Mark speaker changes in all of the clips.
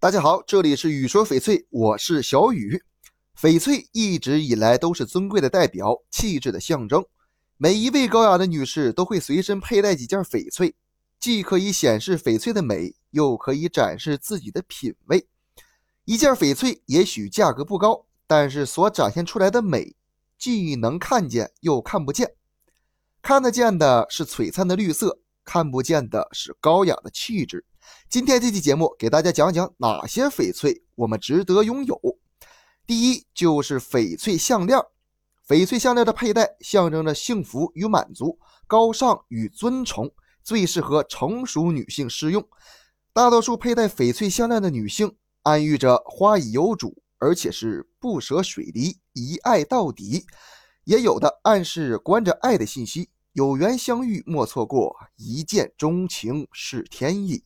Speaker 1: 大家好，这里是雨说翡翠，我是小雨。翡翠一直以来都是尊贵的代表，气质的象征。每一位高雅的女士都会随身佩戴几件翡翠，既可以显示翡翠的美，又可以展示自己的品味。一件翡翠也许价格不高，但是所展现出来的美，既能看见又看不见。看得见的是璀璨的绿色，看不见的是高雅的气质。今天这期节目给大家讲讲哪些翡翠我们值得拥有。第一就是翡翠项链，翡翠项链的佩戴象征着幸福与满足、高尚与尊崇，最适合成熟女性适用。大多数佩戴翡翠项链的女性，暗喻着花已有主，而且是不舍水离，一爱到底；也有的暗示关着爱的信息，有缘相遇莫错过，一见钟情是天意。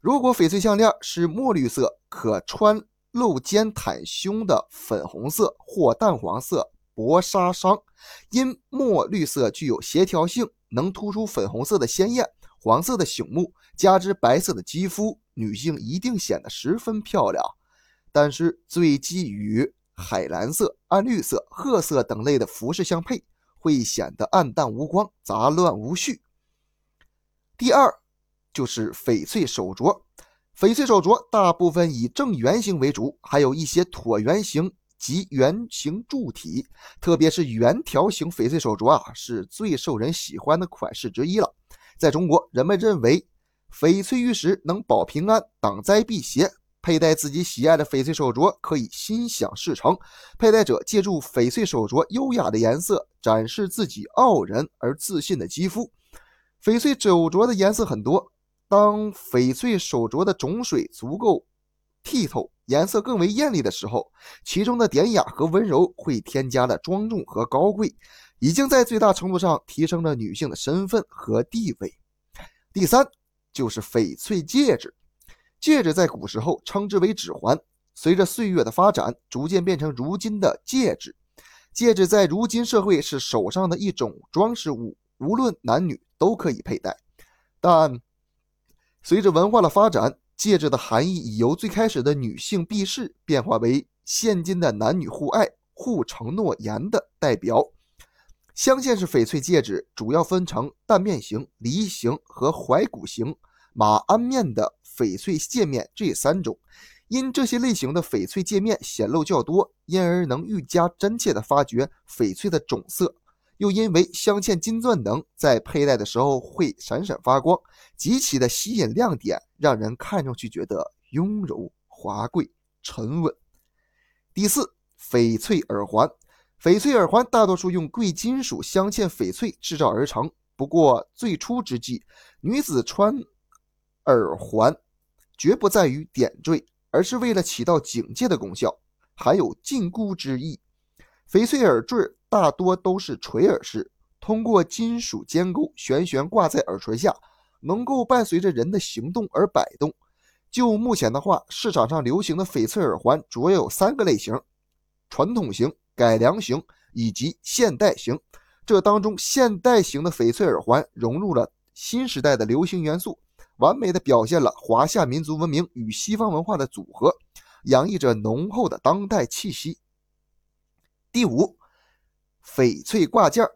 Speaker 1: 如果翡翠项链是墨绿色，可穿露肩袒胸的粉红色或淡黄色薄纱裳，因墨绿色具有协调性，能突出粉红色的鲜艳、黄色的醒目，加之白色的肌肤，女性一定显得十分漂亮。但是，最忌与海蓝色、暗绿色、褐色等类的服饰相配，会显得暗淡无光、杂乱无序。第二。就是翡翠手镯，翡翠手镯大部分以正圆形为主，还有一些椭圆形及圆形柱体，特别是圆条形翡翠手镯啊，是最受人喜欢的款式之一了。在中国，人们认为翡翠玉石能保平安、挡灾辟邪，佩戴自己喜爱的翡翠手镯可以心想事成。佩戴者借助翡翠手镯优雅的颜色，展示自己傲人而自信的肌肤。翡翠手镯的颜色很多。当翡翠手镯的种水足够剔透，颜色更为艳丽的时候，其中的典雅和温柔会添加了庄重和高贵，已经在最大程度上提升了女性的身份和地位。第三就是翡翠戒指，戒指在古时候称之为指环，随着岁月的发展，逐渐变成如今的戒指。戒指在如今社会是手上的一种装饰物，无论男女都可以佩戴，但。随着文化的发展，戒指的含义已由最开始的女性避世，变化为现今的男女互爱、互承诺言的代表。镶嵌式翡翠戒指主要分成蛋面型、梨形和怀古型、马鞍面的翡翠戒面这三种。因这些类型的翡翠戒面显露较多，因而能愈加真切地发掘翡翠的种色。又因为镶嵌金钻等，在佩戴的时候会闪闪发光，极其的吸引亮点，让人看上去觉得雍容华贵、沉稳。第四，翡翠耳环，翡翠耳环大多数用贵金属镶嵌翡翠制造而成。不过最初之际，女子穿耳环绝不在于点缀，而是为了起到警戒的功效，含有禁锢之意。翡翠耳坠大多都是垂耳式，通过金属尖钩悬悬挂在耳垂下，能够伴随着人的行动而摆动。就目前的话，市场上流行的翡翠耳环主要有三个类型：传统型、改良型以及现代型。这当中，现代型的翡翠耳环融入了新时代的流行元素，完美的表现了华夏民族文明与西方文化的组合，洋溢着浓厚的当代气息。第五，翡翠挂件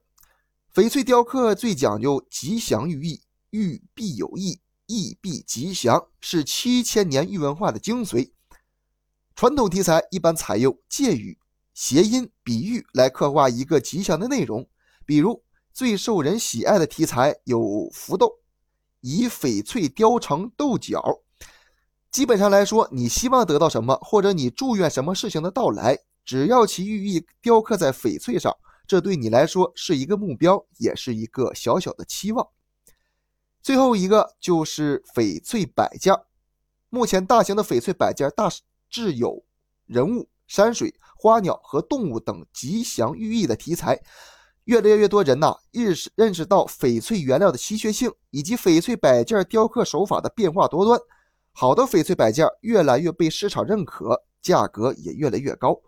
Speaker 1: 翡翠雕刻最讲究吉祥寓意，玉必有意，意必吉祥，是七千年玉文化的精髓。传统题材一般采用借语、谐音、比喻来刻画一个吉祥的内容。比如最受人喜爱的题材有福豆，以翡翠雕成豆角。基本上来说，你希望得到什么，或者你祝愿什么事情的到来。只要其寓意雕刻在翡翠上，这对你来说是一个目标，也是一个小小的期望。最后一个就是翡翠摆件。目前大型的翡翠摆件大致有人物、山水、花鸟和动物等吉祥寓意的题材。越来越多人呐，认识认识到翡翠原料的稀缺性，以及翡翠摆件雕刻手法的变化多端。好的翡翠摆件越来越被市场认可，价格也越来越高。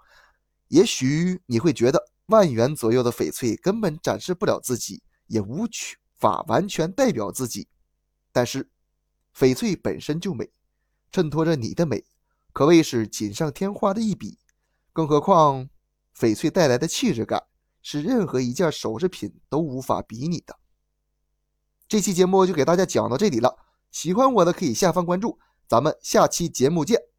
Speaker 1: 也许你会觉得万元左右的翡翠根本展示不了自己，也无法完全代表自己。但是，翡翠本身就美，衬托着你的美，可谓是锦上添花的一笔。更何况，翡翠带来的气质感是任何一件首饰品都无法比拟的。这期节目就给大家讲到这里了，喜欢我的可以下方关注，咱们下期节目见。